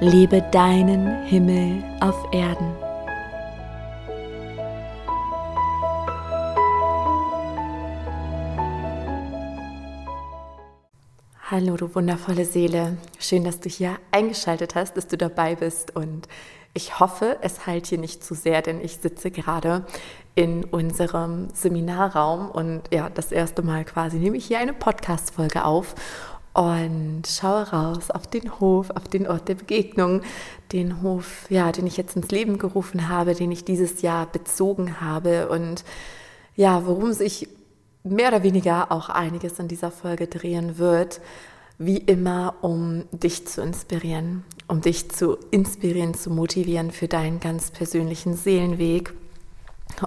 Lebe deinen Himmel auf Erden. Hallo, du wundervolle Seele. Schön, dass du hier eingeschaltet hast, dass du dabei bist. Und ich hoffe, es heilt hier nicht zu sehr, denn ich sitze gerade in unserem Seminarraum und ja, das erste Mal quasi nehme ich hier eine Podcast-Folge auf und schaue raus auf den Hof, auf den Ort der Begegnung, den Hof, ja, den ich jetzt ins Leben gerufen habe, den ich dieses Jahr bezogen habe und ja, worum sich mehr oder weniger auch einiges in dieser Folge drehen wird, wie immer, um dich zu inspirieren, um dich zu inspirieren, zu motivieren für deinen ganz persönlichen Seelenweg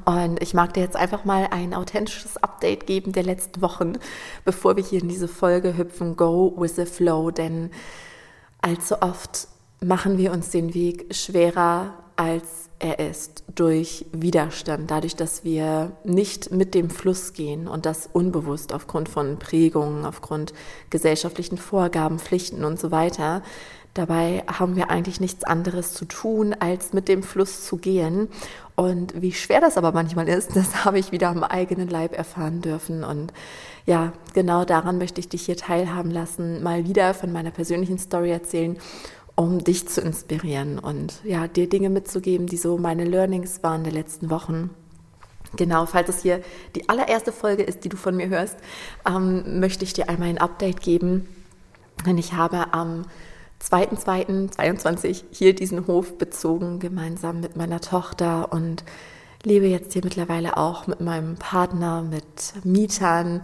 und ich mag dir jetzt einfach mal ein authentisches Update geben der letzten Wochen, bevor wir hier in diese Folge hüpfen. Go with the flow, denn allzu oft machen wir uns den Weg schwerer, als er ist, durch Widerstand, dadurch, dass wir nicht mit dem Fluss gehen und das unbewusst aufgrund von Prägungen, aufgrund gesellschaftlichen Vorgaben, Pflichten und so weiter. Dabei haben wir eigentlich nichts anderes zu tun, als mit dem Fluss zu gehen. Und wie schwer das aber manchmal ist, das habe ich wieder am eigenen Leib erfahren dürfen. Und ja, genau daran möchte ich dich hier teilhaben lassen, mal wieder von meiner persönlichen Story erzählen, um dich zu inspirieren und ja, dir Dinge mitzugeben, die so meine Learnings waren der letzten Wochen. Genau, falls es hier die allererste Folge ist, die du von mir hörst, ähm, möchte ich dir einmal ein Update geben. Denn ich habe am 2.2.22 hier diesen Hof bezogen, gemeinsam mit meiner Tochter und lebe jetzt hier mittlerweile auch mit meinem Partner, mit Mietern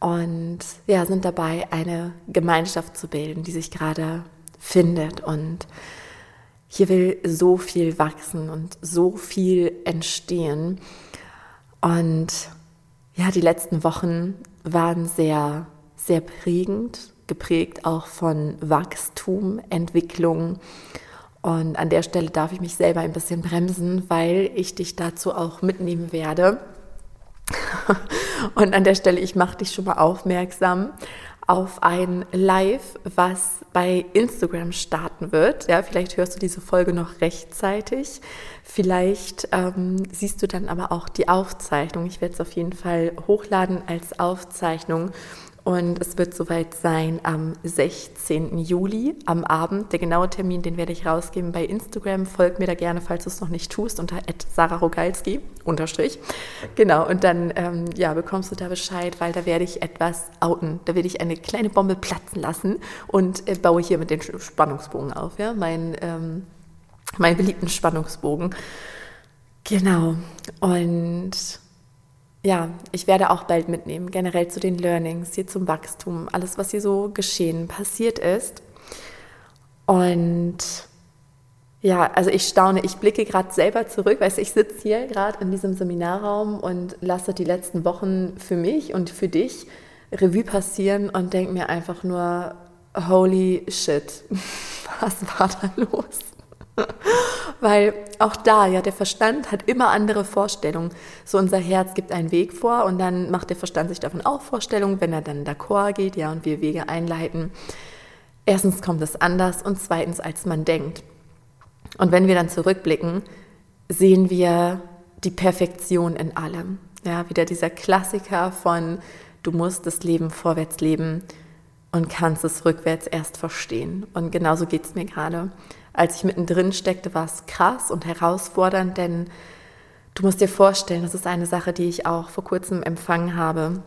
und ja, sind dabei, eine Gemeinschaft zu bilden, die sich gerade findet und hier will so viel wachsen und so viel entstehen. Und ja, die letzten Wochen waren sehr, sehr prägend geprägt auch von Wachstum, Entwicklung. Und an der Stelle darf ich mich selber ein bisschen bremsen, weil ich dich dazu auch mitnehmen werde. Und an der Stelle, ich mache dich schon mal aufmerksam auf ein Live, was bei Instagram starten wird. Ja, vielleicht hörst du diese Folge noch rechtzeitig. Vielleicht ähm, siehst du dann aber auch die Aufzeichnung. Ich werde es auf jeden Fall hochladen als Aufzeichnung. Und es wird soweit sein am 16. Juli am Abend. Der genaue Termin, den werde ich rausgeben bei Instagram. Folgt mir da gerne, falls du es noch nicht tust, unter Sarah Rogalski, unterstrich. Genau, und dann ähm, ja, bekommst du da Bescheid, weil da werde ich etwas outen. Da werde ich eine kleine Bombe platzen lassen und äh, baue hier mit den Spannungsbogen auf. Ja? Mein, ähm, meinen beliebten Spannungsbogen. Genau. Und ja, ich werde auch bald mitnehmen, generell zu den Learnings, hier zum Wachstum, alles, was hier so geschehen, passiert ist. Und ja, also ich staune, ich blicke gerade selber zurück, weil ich sitze hier gerade in diesem Seminarraum und lasse die letzten Wochen für mich und für dich Revue passieren und denke mir einfach nur, holy shit, was war da los? Weil auch da, ja, der Verstand hat immer andere Vorstellungen. So unser Herz gibt einen Weg vor und dann macht der Verstand sich davon auch Vorstellungen, wenn er dann d'accord geht, ja, und wir Wege einleiten. Erstens kommt es anders und zweitens, als man denkt. Und wenn wir dann zurückblicken, sehen wir die Perfektion in allem. Ja, wieder dieser Klassiker von, du musst das Leben vorwärts leben und kannst es rückwärts erst verstehen. Und genauso geht es mir gerade als ich mittendrin steckte, war es krass und herausfordernd, denn du musst dir vorstellen, das ist eine Sache, die ich auch vor kurzem empfangen habe,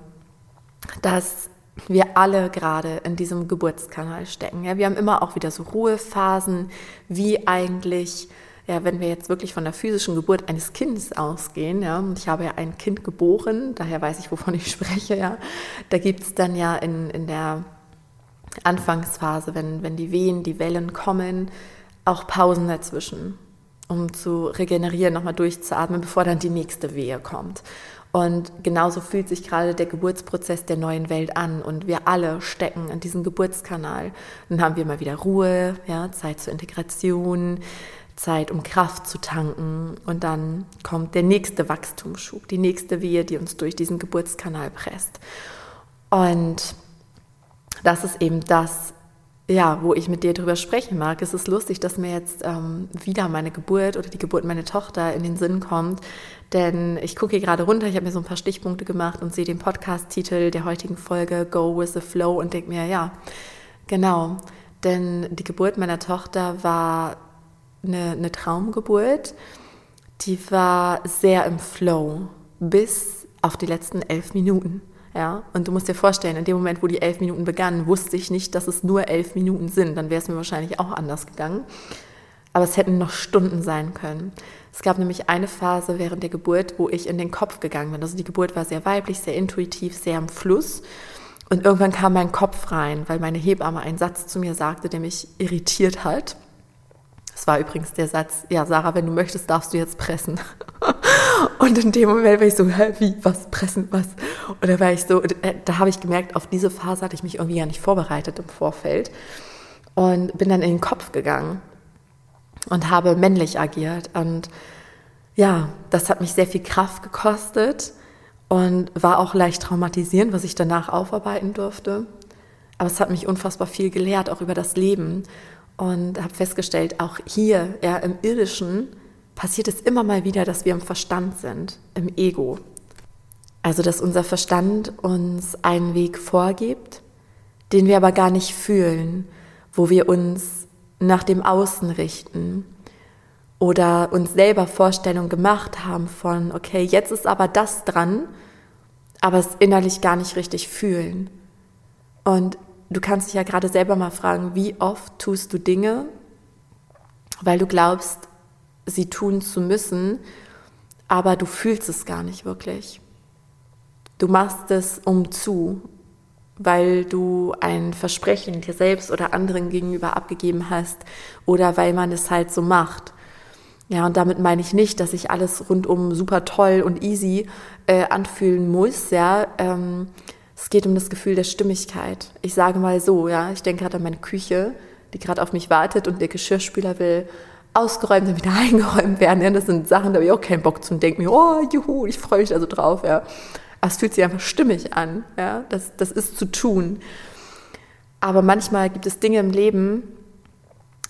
dass wir alle gerade in diesem Geburtskanal stecken. Ja, wir haben immer auch wieder so Ruhephasen, wie eigentlich, ja, wenn wir jetzt wirklich von der physischen Geburt eines Kindes ausgehen, ja, ich habe ja ein Kind geboren, daher weiß ich, wovon ich spreche, ja, da gibt es dann ja in, in der Anfangsphase, wenn, wenn die Wehen, die Wellen kommen, auch Pausen dazwischen, um zu regenerieren, nochmal durchzuatmen, bevor dann die nächste Wehe kommt. Und genauso fühlt sich gerade der Geburtsprozess der neuen Welt an. Und wir alle stecken in diesem Geburtskanal. Dann haben wir mal wieder Ruhe, ja, Zeit zur Integration, Zeit, um Kraft zu tanken. Und dann kommt der nächste Wachstumsschub, die nächste Wehe, die uns durch diesen Geburtskanal presst. Und das ist eben das, ja, wo ich mit dir drüber sprechen mag. Es ist lustig, dass mir jetzt ähm, wieder meine Geburt oder die Geburt meiner Tochter in den Sinn kommt, denn ich gucke hier gerade runter, ich habe mir so ein paar Stichpunkte gemacht und sehe den Podcast-Titel der heutigen Folge Go with the Flow und denke mir, ja, genau. Denn die Geburt meiner Tochter war eine, eine Traumgeburt, die war sehr im Flow bis auf die letzten elf Minuten. Ja, und du musst dir vorstellen, in dem Moment, wo die elf Minuten begannen, wusste ich nicht, dass es nur elf Minuten sind. Dann wäre es mir wahrscheinlich auch anders gegangen. Aber es hätten noch Stunden sein können. Es gab nämlich eine Phase während der Geburt, wo ich in den Kopf gegangen bin. Also die Geburt war sehr weiblich, sehr intuitiv, sehr im Fluss. Und irgendwann kam mein Kopf rein, weil meine Hebamme einen Satz zu mir sagte, der mich irritiert hat. Es war übrigens der Satz, ja, Sarah, wenn du möchtest, darfst du jetzt pressen. Und in dem Moment war ich so, wie, was, pressen, was? Da war ich so, äh, da habe ich gemerkt, auf diese Phase hatte ich mich irgendwie ja nicht vorbereitet im Vorfeld. Und bin dann in den Kopf gegangen und habe männlich agiert. Und ja, das hat mich sehr viel Kraft gekostet und war auch leicht traumatisierend, was ich danach aufarbeiten durfte. Aber es hat mich unfassbar viel gelehrt, auch über das Leben. Und habe festgestellt, auch hier, ja, im Irdischen, passiert es immer mal wieder, dass wir im Verstand sind, im Ego. Also, dass unser Verstand uns einen Weg vorgibt, den wir aber gar nicht fühlen, wo wir uns nach dem Außen richten oder uns selber Vorstellungen gemacht haben von, okay, jetzt ist aber das dran, aber es innerlich gar nicht richtig fühlen. Und du kannst dich ja gerade selber mal fragen, wie oft tust du Dinge, weil du glaubst, sie tun zu müssen, aber du fühlst es gar nicht wirklich. Du machst es um zu, weil du ein Versprechen dir selbst oder anderen gegenüber abgegeben hast oder weil man es halt so macht. Ja, und damit meine ich nicht, dass sich alles rundum super toll und easy äh, anfühlen muss. Ja, ähm, es geht um das Gefühl der Stimmigkeit. Ich sage mal so, ja, ich denke gerade an meine Küche, die gerade auf mich wartet und der Geschirrspüler will ausgeräumt und wieder eingeräumt werden. Ja, das sind Sachen, da habe ich auch keinen Bock zu und denke mir, oh, juhu, ich freue mich da so drauf. Ja. Aber es fühlt sich einfach stimmig an. Ja? Das, das ist zu tun. Aber manchmal gibt es Dinge im Leben,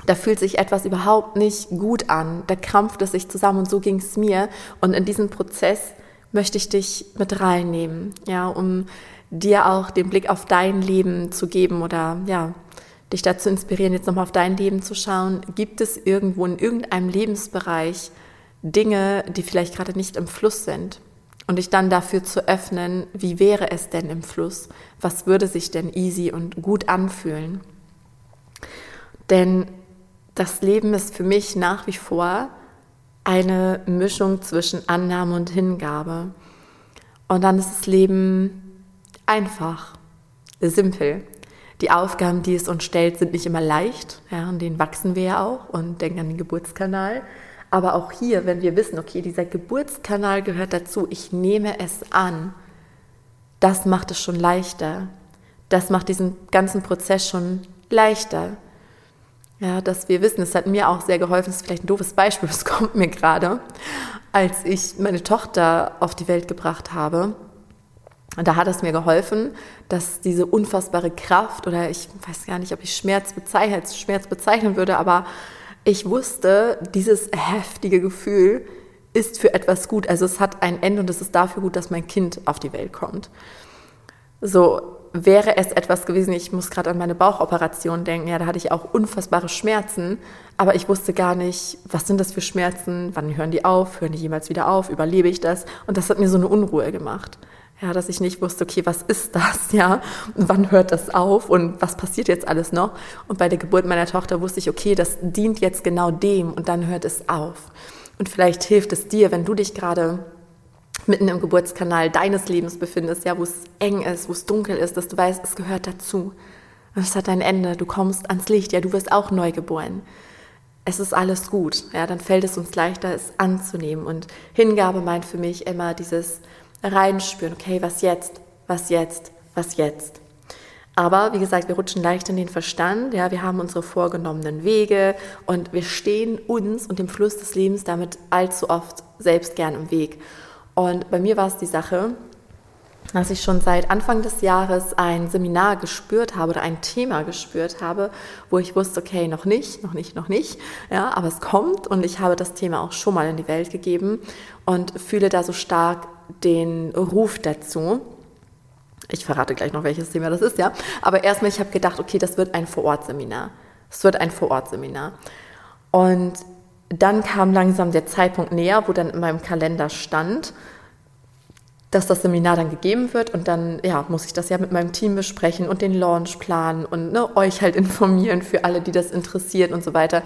da fühlt sich etwas überhaupt nicht gut an. Da krampft es sich zusammen und so ging es mir. Und in diesem Prozess möchte ich dich mit reinnehmen, ja, um dir auch den Blick auf dein Leben zu geben oder ja, dich dazu inspirieren, jetzt nochmal auf dein Leben zu schauen. Gibt es irgendwo in irgendeinem Lebensbereich Dinge, die vielleicht gerade nicht im Fluss sind? und dich dann dafür zu öffnen, wie wäre es denn im Fluss? Was würde sich denn easy und gut anfühlen? Denn das Leben ist für mich nach wie vor eine Mischung zwischen Annahme und Hingabe. Und dann ist das Leben einfach, simpel. Die Aufgaben, die es uns stellt, sind nicht immer leicht, ja, und denen wachsen wir ja auch und denken an den Geburtskanal. Aber auch hier, wenn wir wissen, okay, dieser Geburtskanal gehört dazu, ich nehme es an, das macht es schon leichter. Das macht diesen ganzen Prozess schon leichter. Ja, dass wir wissen, es hat mir auch sehr geholfen, das ist vielleicht ein doofes Beispiel, das kommt mir gerade, als ich meine Tochter auf die Welt gebracht habe. Und da hat es mir geholfen, dass diese unfassbare Kraft, oder ich weiß gar nicht, ob ich Schmerz, bezeichnen, Schmerz bezeichnen würde, aber ich wusste, dieses heftige Gefühl ist für etwas gut. Also es hat ein Ende und es ist dafür gut, dass mein Kind auf die Welt kommt. So wäre es etwas gewesen, ich muss gerade an meine Bauchoperation denken, ja, da hatte ich auch unfassbare Schmerzen, aber ich wusste gar nicht, was sind das für Schmerzen, wann hören die auf, hören die jemals wieder auf, überlebe ich das? Und das hat mir so eine Unruhe gemacht. Ja, dass ich nicht wusste, okay, was ist das, ja, und wann hört das auf und was passiert jetzt alles noch? Und bei der Geburt meiner Tochter wusste ich, okay, das dient jetzt genau dem und dann hört es auf. Und vielleicht hilft es dir, wenn du dich gerade mitten im Geburtskanal deines Lebens befindest, ja, wo es eng ist, wo es dunkel ist, dass du weißt, es gehört dazu. Es hat ein Ende, du kommst ans Licht, ja, du wirst auch neu geboren. es ist alles gut. Ja, dann fällt es uns leichter, es anzunehmen. Und Hingabe meint für mich immer dieses Reinspüren, okay, was jetzt, was jetzt, was jetzt. Aber wie gesagt, wir rutschen leicht in den Verstand, ja, wir haben unsere vorgenommenen Wege und wir stehen uns und dem Fluss des Lebens damit allzu oft selbst gern im Weg. Und bei mir war es die Sache, dass ich schon seit Anfang des Jahres ein Seminar gespürt habe oder ein Thema gespürt habe, wo ich wusste, okay, noch nicht, noch nicht, noch nicht, ja, aber es kommt und ich habe das Thema auch schon mal in die Welt gegeben und fühle da so stark den Ruf dazu. Ich verrate gleich noch, welches Thema das ist, ja. Aber erstmal, ich habe gedacht, okay, das wird ein Vorortseminar. Es wird ein Vorortseminar. Und dann kam langsam der Zeitpunkt näher, wo dann in meinem Kalender stand, dass das Seminar dann gegeben wird und dann ja, muss ich das ja mit meinem Team besprechen und den Launch planen und ne, euch halt informieren für alle, die das interessiert und so weiter.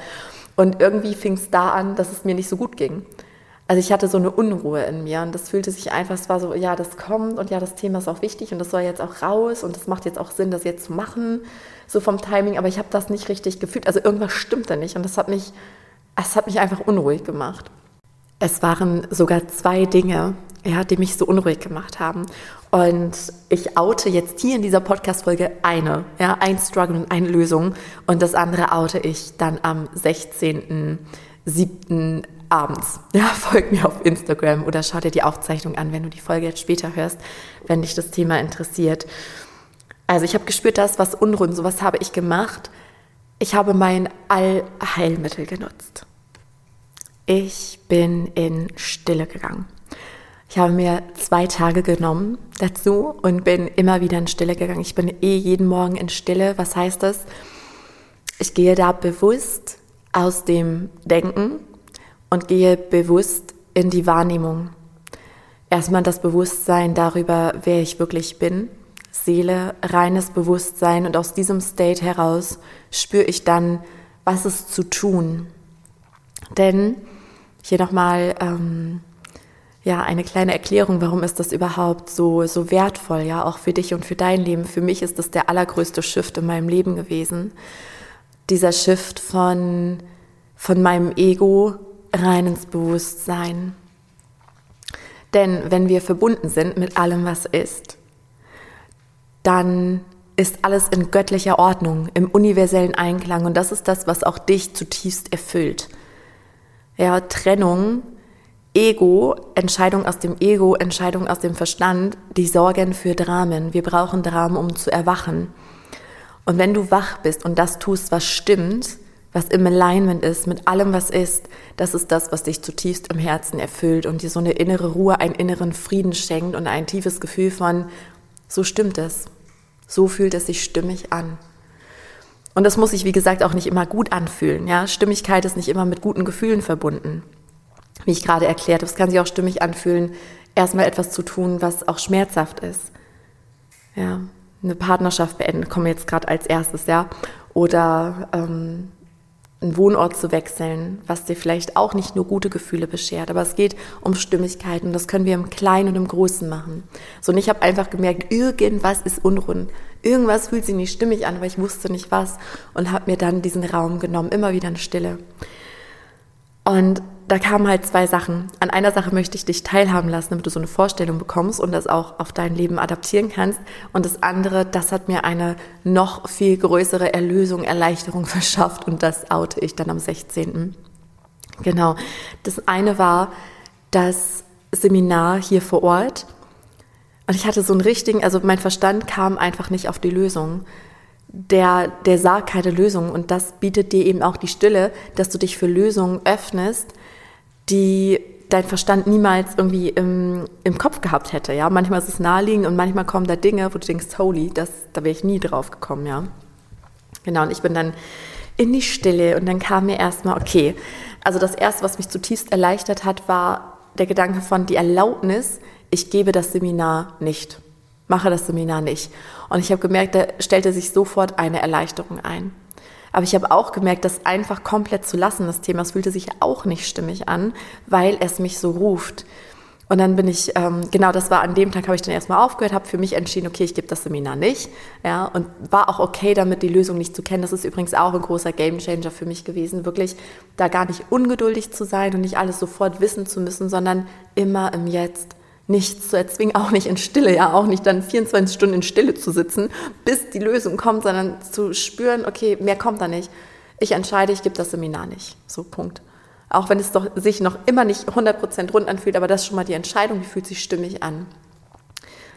Und irgendwie fing es da an, dass es mir nicht so gut ging. Also ich hatte so eine Unruhe in mir und das fühlte sich einfach, es war so, ja, das kommt und ja, das Thema ist auch wichtig und das soll jetzt auch raus und das macht jetzt auch Sinn, das jetzt zu machen, so vom Timing, aber ich habe das nicht richtig gefühlt. Also irgendwas stimmte nicht und das hat mich, es hat mich einfach unruhig gemacht. Es waren sogar zwei Dinge, ja, die mich so unruhig gemacht haben. Und ich oute jetzt hier in dieser Podcast-Folge eine, ja, ein Struggle und eine Lösung. Und das andere oute ich dann am 16.07. abends. Ja, folg mir auf Instagram oder schau dir die Aufzeichnung an, wenn du die Folge jetzt später hörst, wenn dich das Thema interessiert. Also ich habe gespürt, dass was unrund, sowas habe ich gemacht. Ich habe mein Allheilmittel genutzt. Ich bin in Stille gegangen. Ich habe mir zwei Tage genommen dazu und bin immer wieder in Stille gegangen. Ich bin eh jeden Morgen in Stille. Was heißt das? Ich gehe da bewusst aus dem Denken und gehe bewusst in die Wahrnehmung. Erstmal das Bewusstsein darüber, wer ich wirklich bin. Seele, reines Bewusstsein und aus diesem State heraus spüre ich dann, was ist zu tun. Denn hier nochmal ähm, ja, eine kleine Erklärung, warum ist das überhaupt so, so wertvoll, ja, auch für dich und für dein Leben. Für mich ist das der allergrößte Shift in meinem Leben gewesen. Dieser Shift von, von meinem Ego rein ins Bewusstsein. Denn wenn wir verbunden sind mit allem, was ist, dann ist alles in göttlicher Ordnung, im universellen Einklang. Und das ist das, was auch dich zutiefst erfüllt. Ja, Trennung Ego, Entscheidung aus dem Ego, Entscheidung aus dem Verstand, die sorgen für Dramen. Wir brauchen Dramen, um zu erwachen. Und wenn du wach bist und das tust, was stimmt, was im Alignment ist, mit allem, was ist, das ist das, was dich zutiefst im Herzen erfüllt und dir so eine innere Ruhe, einen inneren Frieden schenkt und ein tiefes Gefühl von, so stimmt es. So fühlt es sich stimmig an. Und das muss sich, wie gesagt, auch nicht immer gut anfühlen. Ja? Stimmigkeit ist nicht immer mit guten Gefühlen verbunden wie ich gerade erklärt habe, es kann sich auch stimmig anfühlen, erstmal etwas zu tun, was auch schmerzhaft ist. Ja, eine Partnerschaft beenden, kommen jetzt gerade als erstes, ja. Oder ähm, einen Wohnort zu wechseln, was dir vielleicht auch nicht nur gute Gefühle beschert, aber es geht um Stimmigkeit und das können wir im Kleinen und im Großen machen. So, und ich habe einfach gemerkt, irgendwas ist unrund, irgendwas fühlt sich nicht stimmig an, aber ich wusste nicht was und habe mir dann diesen Raum genommen, immer wieder in Stille. Und da kamen halt zwei Sachen. An einer Sache möchte ich dich teilhaben lassen, damit du so eine Vorstellung bekommst und das auch auf dein Leben adaptieren kannst. Und das andere, das hat mir eine noch viel größere Erlösung, Erleichterung verschafft und das oute ich dann am 16. Genau. Das eine war das Seminar hier vor Ort. Und ich hatte so einen richtigen, also mein Verstand kam einfach nicht auf die Lösung der, der sah keine Lösung. Und das bietet dir eben auch die Stille, dass du dich für Lösungen öffnest, die dein Verstand niemals irgendwie im, im Kopf gehabt hätte. Ja? Manchmal ist es naheliegend und manchmal kommen da Dinge, wo du denkst, holy, das, da wäre ich nie drauf gekommen. Ja? Genau, und ich bin dann in die Stille und dann kam mir erstmal, okay, also das Erste, was mich zutiefst erleichtert hat, war der Gedanke von die Erlaubnis, ich gebe das Seminar nicht mache das Seminar nicht. Und ich habe gemerkt, da stellte sich sofort eine Erleichterung ein. Aber ich habe auch gemerkt, das einfach komplett zu lassen, das Thema, es fühlte sich auch nicht stimmig an, weil es mich so ruft. Und dann bin ich, ähm, genau, das war an dem Tag, habe ich dann erstmal aufgehört, habe für mich entschieden, okay, ich gebe das Seminar nicht. Ja, und war auch okay damit, die Lösung nicht zu kennen. Das ist übrigens auch ein großer Gamechanger für mich gewesen, wirklich da gar nicht ungeduldig zu sein und nicht alles sofort wissen zu müssen, sondern immer im Jetzt nichts zu erzwingen, auch nicht in Stille, ja, auch nicht dann 24 Stunden in Stille zu sitzen, bis die Lösung kommt, sondern zu spüren, okay, mehr kommt da nicht. Ich entscheide, ich gebe das Seminar nicht. So, Punkt. Auch wenn es doch sich noch immer nicht 100% rund anfühlt, aber das ist schon mal die Entscheidung, die fühlt sich stimmig an.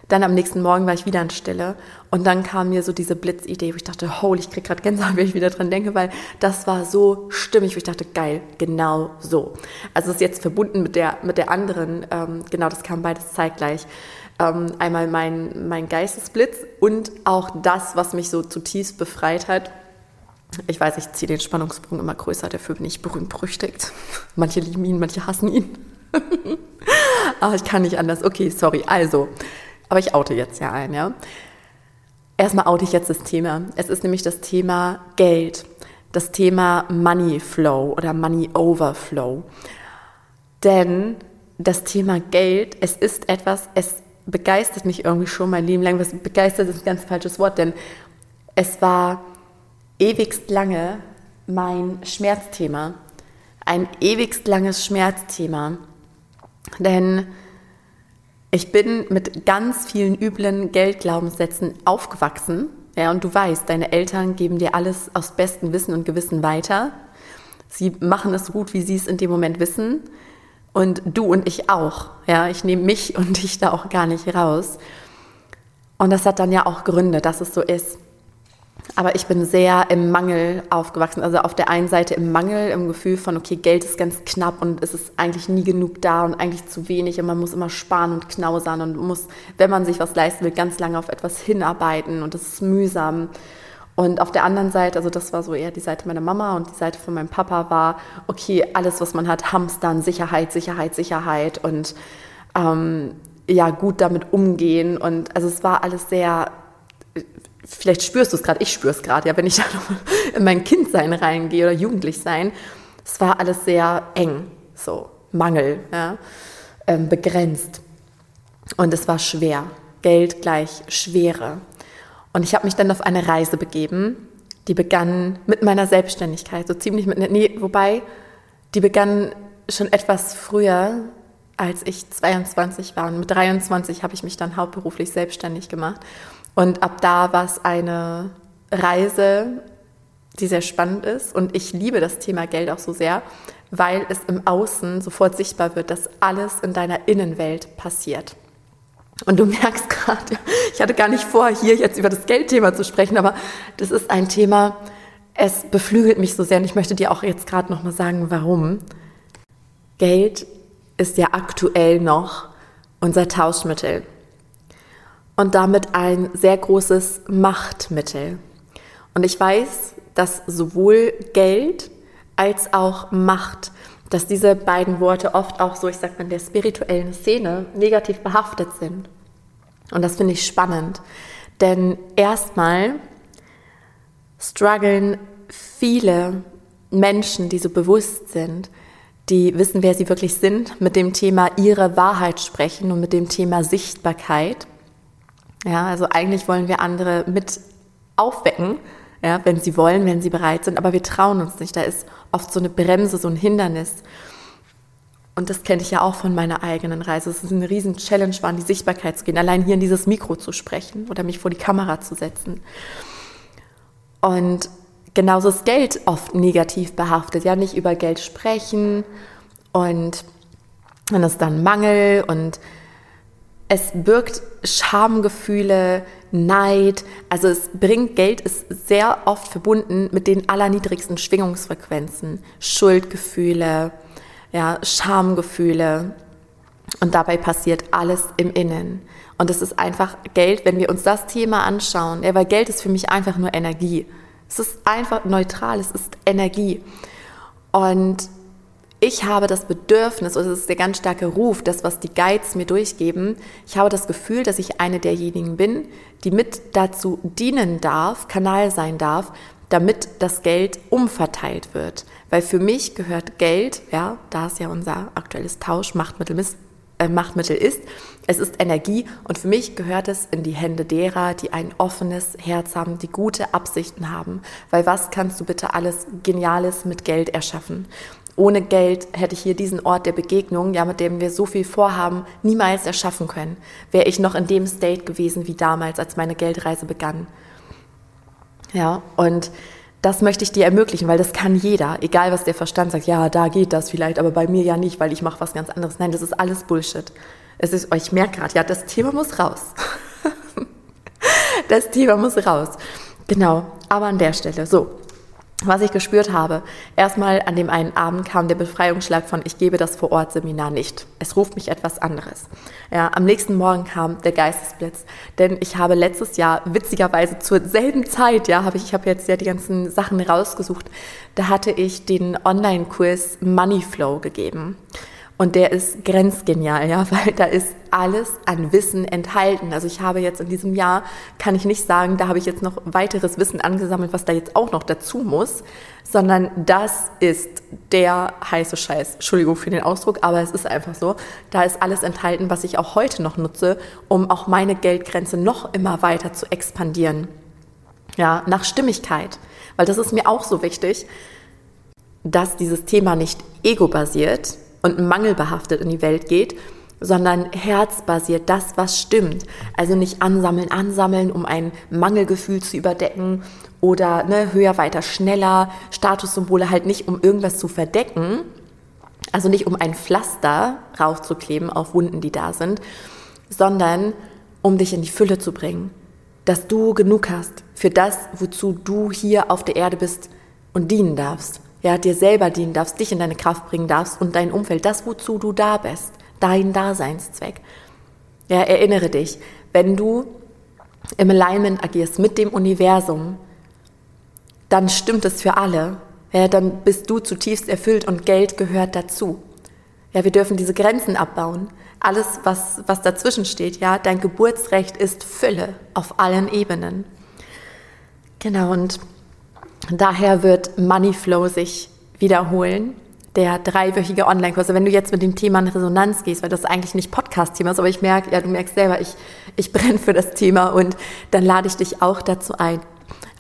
Dann am nächsten Morgen war ich wieder in Stille und dann kam mir so diese Blitzidee, wo ich dachte, holy, ich krieg gerade Gänsehaut, wenn ich wieder dran denke, weil das war so stimmig, wo ich dachte, geil, genau so. Also ist jetzt verbunden mit der, mit der anderen, ähm, genau, das kam beides zeitgleich. Ähm, einmal mein, mein Geistesblitz und auch das, was mich so zutiefst befreit hat, ich weiß, ich ziehe den Spannungssprung immer größer, dafür bin ich berühmt berüchtigt. Manche lieben ihn, manche hassen ihn. aber ich kann nicht anders. Okay, sorry. Also, aber ich oute jetzt ja ein, ja. Erstmal oute ich jetzt das Thema. Es ist nämlich das Thema Geld, das Thema Money Flow oder Money Overflow. Denn das Thema Geld, es ist etwas, es begeistert mich irgendwie schon mein Leben lang. Was begeistert ist ein ganz falsches Wort, denn es war ewigst lange mein Schmerzthema. Ein ewigst langes Schmerzthema. Denn ich bin mit ganz vielen üblen Geldglaubenssätzen aufgewachsen. Ja, und du weißt, deine Eltern geben dir alles aus bestem Wissen und Gewissen weiter. Sie machen es so gut, wie sie es in dem Moment wissen. Und du und ich auch. Ja, ich nehme mich und dich da auch gar nicht raus. Und das hat dann ja auch Gründe, dass es so ist. Aber ich bin sehr im Mangel aufgewachsen. Also auf der einen Seite im Mangel, im Gefühl von, okay, Geld ist ganz knapp und es ist eigentlich nie genug da und eigentlich zu wenig und man muss immer sparen und knausern und muss, wenn man sich was leisten will, ganz lange auf etwas hinarbeiten und das ist mühsam. Und auf der anderen Seite, also das war so eher die Seite meiner Mama und die Seite von meinem Papa war, okay, alles, was man hat, hamstern, Sicherheit, Sicherheit, Sicherheit und ähm, ja, gut damit umgehen. Und also es war alles sehr vielleicht spürst du es gerade, ich spüre es gerade, ja, wenn ich da in mein Kindsein reingehe oder Jugendlichsein, es war alles sehr eng, so Mangel, ja, ähm, begrenzt. Und es war schwer. Geld gleich Schwere. Und ich habe mich dann auf eine Reise begeben, die begann mit meiner Selbstständigkeit, so ziemlich mit, nee, wobei, die begann schon etwas früher, als ich 22 war. Und mit 23 habe ich mich dann hauptberuflich selbstständig gemacht. Und ab da war es eine Reise, die sehr spannend ist. Und ich liebe das Thema Geld auch so sehr, weil es im Außen sofort sichtbar wird, dass alles in deiner Innenwelt passiert. Und du merkst gerade, ich hatte gar nicht vor, hier jetzt über das Geldthema zu sprechen, aber das ist ein Thema, es beflügelt mich so sehr und ich möchte dir auch jetzt gerade nochmal sagen, warum. Geld ist ja aktuell noch unser Tauschmittel und damit ein sehr großes Machtmittel. Und ich weiß, dass sowohl Geld als auch Macht, dass diese beiden Worte oft auch so, ich sag mal, in der spirituellen Szene negativ behaftet sind. Und das finde ich spannend. Denn erstmal strugglen viele Menschen, die so bewusst sind, die wissen, wer sie wirklich sind, mit dem Thema ihre Wahrheit sprechen und mit dem Thema Sichtbarkeit. Ja, also eigentlich wollen wir andere mit aufwecken, ja, wenn sie wollen, wenn sie bereit sind, aber wir trauen uns nicht. Da ist oft so eine Bremse, so ein Hindernis. Und das kenne ich ja auch von meiner eigenen Reise. Es ist eine riesen Challenge war, in die Sichtbarkeit zu gehen, allein hier in dieses Mikro zu sprechen oder mich vor die Kamera zu setzen. Und genauso ist Geld oft negativ behaftet. Ja, nicht über Geld sprechen und dann ist dann Mangel und es birgt Schamgefühle, Neid. Also es bringt Geld, ist sehr oft verbunden mit den allerniedrigsten Schwingungsfrequenzen. Schuldgefühle, ja, Schamgefühle. Und dabei passiert alles im Innen. Und es ist einfach Geld, wenn wir uns das Thema anschauen, ja, weil Geld ist für mich einfach nur Energie. Es ist einfach neutral, es ist Energie. Und ich habe das Bedürfnis, oder es ist der ganz starke Ruf, das, was die Guides mir durchgeben, ich habe das Gefühl, dass ich eine derjenigen bin, die mit dazu dienen darf, Kanal sein darf, damit das Geld umverteilt wird. Weil für mich gehört Geld, ja, da es ja unser aktuelles Tauschmachtmittel äh, Machtmittel ist. Es ist Energie und für mich gehört es in die Hände derer, die ein offenes Herz haben, die gute Absichten haben. Weil was kannst du bitte alles Geniales mit Geld erschaffen? Ohne Geld hätte ich hier diesen Ort der Begegnung, ja, mit dem wir so viel vorhaben, niemals erschaffen können. Wäre ich noch in dem State gewesen wie damals, als meine Geldreise begann. Ja, und das möchte ich dir ermöglichen, weil das kann jeder, egal was der Verstand sagt, ja, da geht das vielleicht, aber bei mir ja nicht, weil ich mache was ganz anderes. Nein, das ist alles Bullshit. Es ist, ich merke gerade, ja, das Thema muss raus. das Thema muss raus. Genau, aber an der Stelle. So, was ich gespürt habe. Erstmal an dem einen Abend kam der Befreiungsschlag von Ich gebe das Vor-Ort-Seminar nicht. Es ruft mich etwas anderes. Ja, am nächsten Morgen kam der Geistesblitz, denn ich habe letztes Jahr witzigerweise zur selben Zeit, ja, habe ich, ich habe jetzt ja die ganzen Sachen rausgesucht, da hatte ich den Online-Kurs Money Flow gegeben. Und der ist grenzgenial, ja, weil da ist alles an Wissen enthalten. Also ich habe jetzt in diesem Jahr, kann ich nicht sagen, da habe ich jetzt noch weiteres Wissen angesammelt, was da jetzt auch noch dazu muss, sondern das ist der heiße Scheiß. Entschuldigung für den Ausdruck, aber es ist einfach so. Da ist alles enthalten, was ich auch heute noch nutze, um auch meine Geldgrenze noch immer weiter zu expandieren. Ja, nach Stimmigkeit. Weil das ist mir auch so wichtig, dass dieses Thema nicht ego-basiert, und mangelbehaftet in die Welt geht, sondern herzbasiert, das, was stimmt. Also nicht ansammeln, ansammeln, um ein Mangelgefühl zu überdecken oder ne, höher, weiter, schneller, Statussymbole halt nicht, um irgendwas zu verdecken, also nicht um ein Pflaster raufzukleben auf Wunden, die da sind, sondern um dich in die Fülle zu bringen, dass du genug hast für das, wozu du hier auf der Erde bist und dienen darfst ja, dir selber dienen darfst, dich in deine Kraft bringen darfst und dein Umfeld, das, wozu du da bist, dein Daseinszweck. Ja, erinnere dich, wenn du im Alignment agierst mit dem Universum, dann stimmt es für alle. Ja, dann bist du zutiefst erfüllt und Geld gehört dazu. Ja, wir dürfen diese Grenzen abbauen. Alles, was, was dazwischen steht, ja, dein Geburtsrecht ist Fülle auf allen Ebenen. Genau, und Daher wird Moneyflow sich wiederholen. Der dreiwöchige Online-Kurs. Wenn du jetzt mit dem Thema in Resonanz gehst, weil das eigentlich nicht Podcast-Thema ist, aber ich merke, ja, du merkst selber, ich, ich brenne für das Thema und dann lade ich dich auch dazu ein,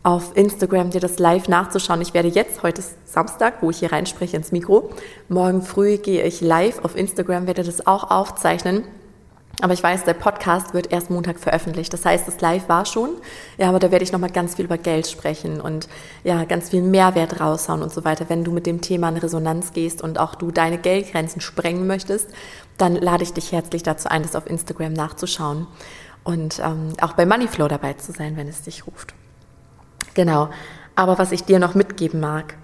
auf Instagram dir das live nachzuschauen. Ich werde jetzt, heute ist Samstag, wo ich hier reinspreche ins Mikro, morgen früh gehe ich live auf Instagram, werde das auch aufzeichnen aber ich weiß, der Podcast wird erst Montag veröffentlicht. Das heißt, das Live war schon. Ja, aber da werde ich nochmal ganz viel über Geld sprechen und ja, ganz viel Mehrwert raushauen und so weiter. Wenn du mit dem Thema in Resonanz gehst und auch du deine Geldgrenzen sprengen möchtest, dann lade ich dich herzlich dazu ein, das auf Instagram nachzuschauen und ähm, auch bei Moneyflow dabei zu sein, wenn es dich ruft. Genau. Aber was ich dir noch mitgeben mag,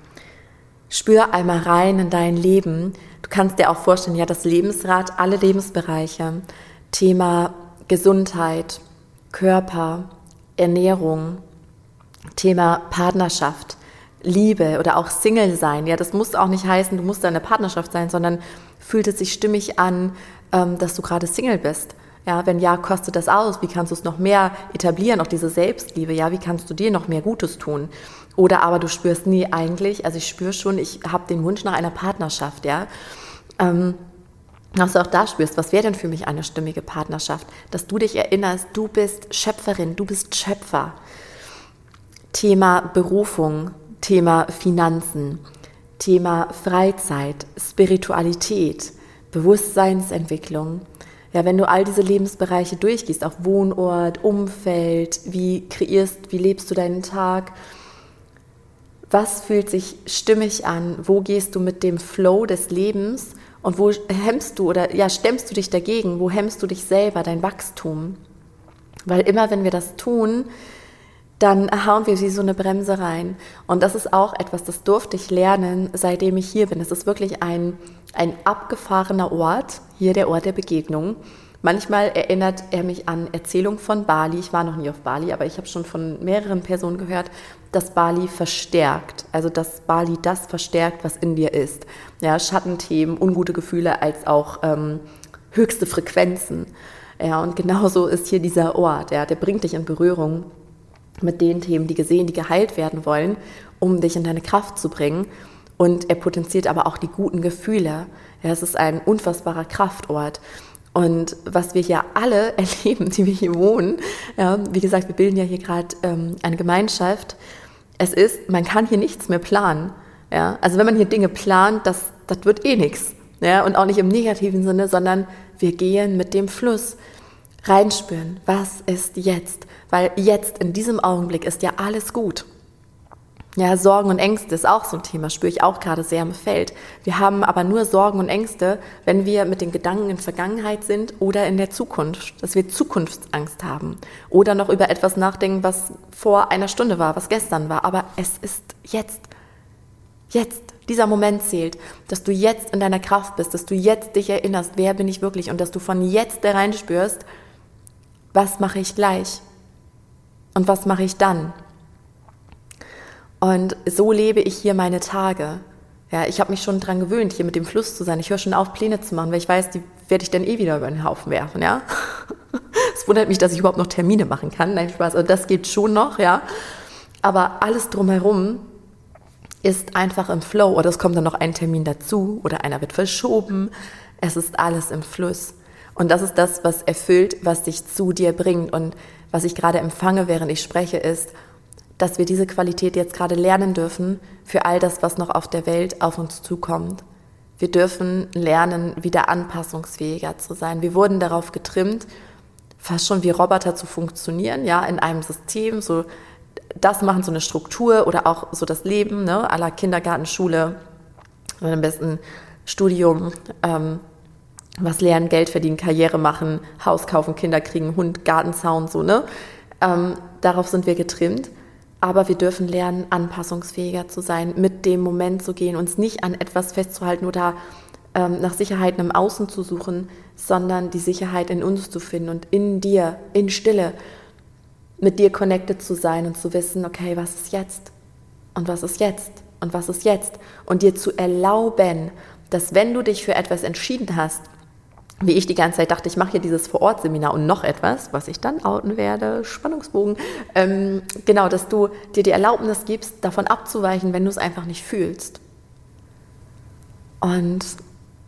spür einmal rein in dein Leben. Du kannst dir auch vorstellen, ja, das Lebensrad, alle Lebensbereiche Thema Gesundheit, Körper, Ernährung, Thema Partnerschaft, Liebe oder auch Single sein. Ja, das muss auch nicht heißen, du musst eine Partnerschaft sein, sondern fühlt es sich stimmig an, ähm, dass du gerade Single bist. Ja, wenn ja, kostet das aus? Wie kannst du es noch mehr etablieren, auch diese Selbstliebe? Ja, wie kannst du dir noch mehr Gutes tun? Oder aber du spürst nie eigentlich, also ich spüre schon, ich habe den Wunsch nach einer Partnerschaft, ja. Ähm, dass du auch da spürst, was wäre denn für mich eine stimmige Partnerschaft? Dass du dich erinnerst, du bist Schöpferin, du bist Schöpfer. Thema Berufung, Thema Finanzen, Thema Freizeit, Spiritualität, Bewusstseinsentwicklung. Ja, wenn du all diese Lebensbereiche durchgehst, auch Wohnort, Umfeld, wie kreierst, wie lebst du deinen Tag, was fühlt sich stimmig an, wo gehst du mit dem Flow des Lebens und wo hemmst du oder ja, stemmst du dich dagegen? Wo hemmst du dich selber, dein Wachstum? Weil immer, wenn wir das tun, dann hauen wir wie so eine Bremse rein. Und das ist auch etwas, das durfte ich lernen, seitdem ich hier bin. Es ist wirklich ein, ein abgefahrener Ort, hier der Ort der Begegnung. Manchmal erinnert er mich an Erzählungen von Bali. Ich war noch nie auf Bali, aber ich habe schon von mehreren Personen gehört, dass Bali verstärkt. Also dass Bali das verstärkt, was in dir ist. Ja, Schattenthemen, ungute Gefühle als auch ähm, höchste Frequenzen. Ja, und genauso ist hier dieser Ort. Ja, der bringt dich in Berührung mit den Themen, die gesehen, die geheilt werden wollen, um dich in deine Kraft zu bringen. Und er potenziert aber auch die guten Gefühle. Ja, es ist ein unfassbarer Kraftort. Und was wir hier alle erleben, die wir hier wohnen, ja, wie gesagt, wir bilden ja hier gerade ähm, eine Gemeinschaft, es ist, man kann hier nichts mehr planen. Ja? Also wenn man hier Dinge plant, das, das wird eh nichts. Ja? Und auch nicht im negativen Sinne, sondern wir gehen mit dem Fluss reinspüren, was ist jetzt? Weil jetzt, in diesem Augenblick, ist ja alles gut. Ja, Sorgen und Ängste ist auch so ein Thema, spüre ich auch gerade sehr im Feld. Wir haben aber nur Sorgen und Ängste, wenn wir mit den Gedanken in Vergangenheit sind oder in der Zukunft, dass wir Zukunftsangst haben oder noch über etwas nachdenken, was vor einer Stunde war, was gestern war. Aber es ist jetzt, jetzt, dieser Moment zählt, dass du jetzt in deiner Kraft bist, dass du jetzt dich erinnerst, wer bin ich wirklich und dass du von jetzt da rein spürst, was mache ich gleich und was mache ich dann. Und so lebe ich hier meine Tage. Ja, ich habe mich schon daran gewöhnt, hier mit dem Fluss zu sein. Ich höre schon auf, Pläne zu machen, weil ich weiß, die werde ich dann eh wieder über den Haufen werfen, ja. Es wundert mich, dass ich überhaupt noch Termine machen kann. Nein, Spaß. Also das geht schon noch, ja. Aber alles drumherum ist einfach im Flow oder es kommt dann noch ein Termin dazu oder einer wird verschoben. Es ist alles im Fluss. Und das ist das, was erfüllt, was dich zu dir bringt. Und was ich gerade empfange, während ich spreche, ist, dass wir diese Qualität jetzt gerade lernen dürfen für all das, was noch auf der Welt auf uns zukommt. Wir dürfen lernen, wieder anpassungsfähiger zu sein. Wir wurden darauf getrimmt, fast schon wie Roboter zu funktionieren, ja, in einem System, so das machen, so eine Struktur oder auch so das Leben, ne, aller Kindergarten, Schule, am besten Studium, ähm, was lernen, Geld verdienen, Karriere machen, Haus kaufen, Kinder kriegen, Hund, Gartenzaun, so, ne? Ähm, darauf sind wir getrimmt. Aber wir dürfen lernen, anpassungsfähiger zu sein, mit dem Moment zu gehen, uns nicht an etwas festzuhalten oder ähm, nach Sicherheiten im Außen zu suchen, sondern die Sicherheit in uns zu finden und in dir, in Stille, mit dir connected zu sein und zu wissen, okay, was ist jetzt? Und was ist jetzt? Und was ist jetzt? Und dir zu erlauben, dass wenn du dich für etwas entschieden hast, wie ich die ganze Zeit dachte, ich mache hier dieses Vor-Ort-Seminar und noch etwas, was ich dann outen werde, Spannungsbogen, ähm, genau, dass du dir die Erlaubnis gibst, davon abzuweichen, wenn du es einfach nicht fühlst. Und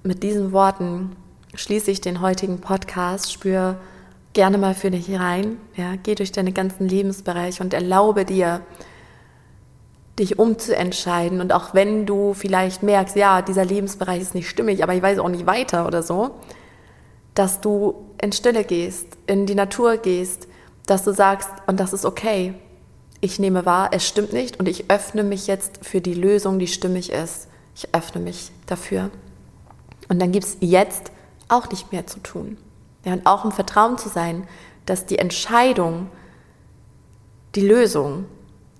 mit diesen Worten schließe ich den heutigen Podcast, spür gerne mal für dich rein, ja, geh durch deine ganzen Lebensbereiche und erlaube dir, dich umzuentscheiden. Und auch wenn du vielleicht merkst, ja, dieser Lebensbereich ist nicht stimmig, aber ich weiß auch nicht weiter oder so, dass du in Stille gehst, in die Natur gehst, dass du sagst, und das ist okay. Ich nehme wahr, es stimmt nicht und ich öffne mich jetzt für die Lösung, die stimmig ist. Ich öffne mich dafür. Und dann gibt es jetzt auch nicht mehr zu tun. Ja, und auch im Vertrauen zu sein, dass die Entscheidung, die Lösung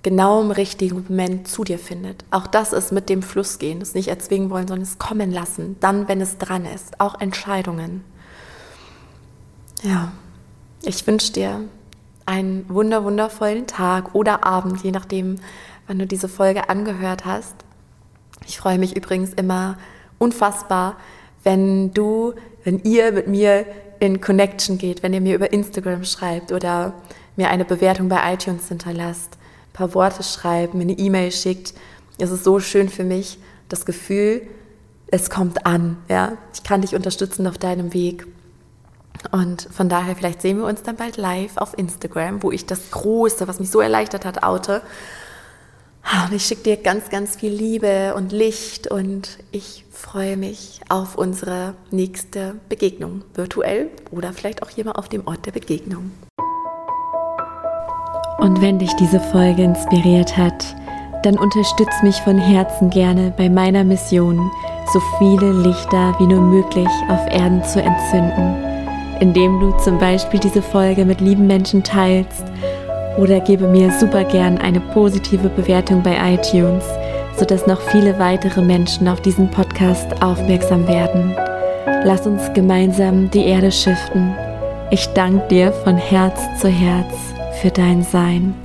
genau im richtigen Moment zu dir findet. Auch das ist mit dem Fluss gehen, es nicht erzwingen wollen, sondern es kommen lassen, dann, wenn es dran ist. Auch Entscheidungen. Ja, ich wünsche dir einen wunder wundervollen Tag oder Abend, je nachdem, wann du diese Folge angehört hast. Ich freue mich übrigens immer unfassbar, wenn du, wenn ihr mit mir in Connection geht, wenn ihr mir über Instagram schreibt oder mir eine Bewertung bei iTunes hinterlasst, ein paar Worte schreibt, mir eine E-Mail schickt. Es ist so schön für mich, das Gefühl, es kommt an. Ja? Ich kann dich unterstützen auf deinem Weg. Und von daher, vielleicht sehen wir uns dann bald live auf Instagram, wo ich das Große, was mich so erleichtert hat, oute. Und ich schicke dir ganz, ganz viel Liebe und Licht und ich freue mich auf unsere nächste Begegnung, virtuell oder vielleicht auch hier mal auf dem Ort der Begegnung. Und wenn dich diese Folge inspiriert hat, dann unterstütz mich von Herzen gerne bei meiner Mission, so viele Lichter wie nur möglich auf Erden zu entzünden indem du zum Beispiel diese Folge mit lieben Menschen teilst oder gebe mir super gern eine positive Bewertung bei iTunes, sodass noch viele weitere Menschen auf diesen Podcast aufmerksam werden. Lass uns gemeinsam die Erde schiften. Ich danke dir von Herz zu Herz für dein Sein.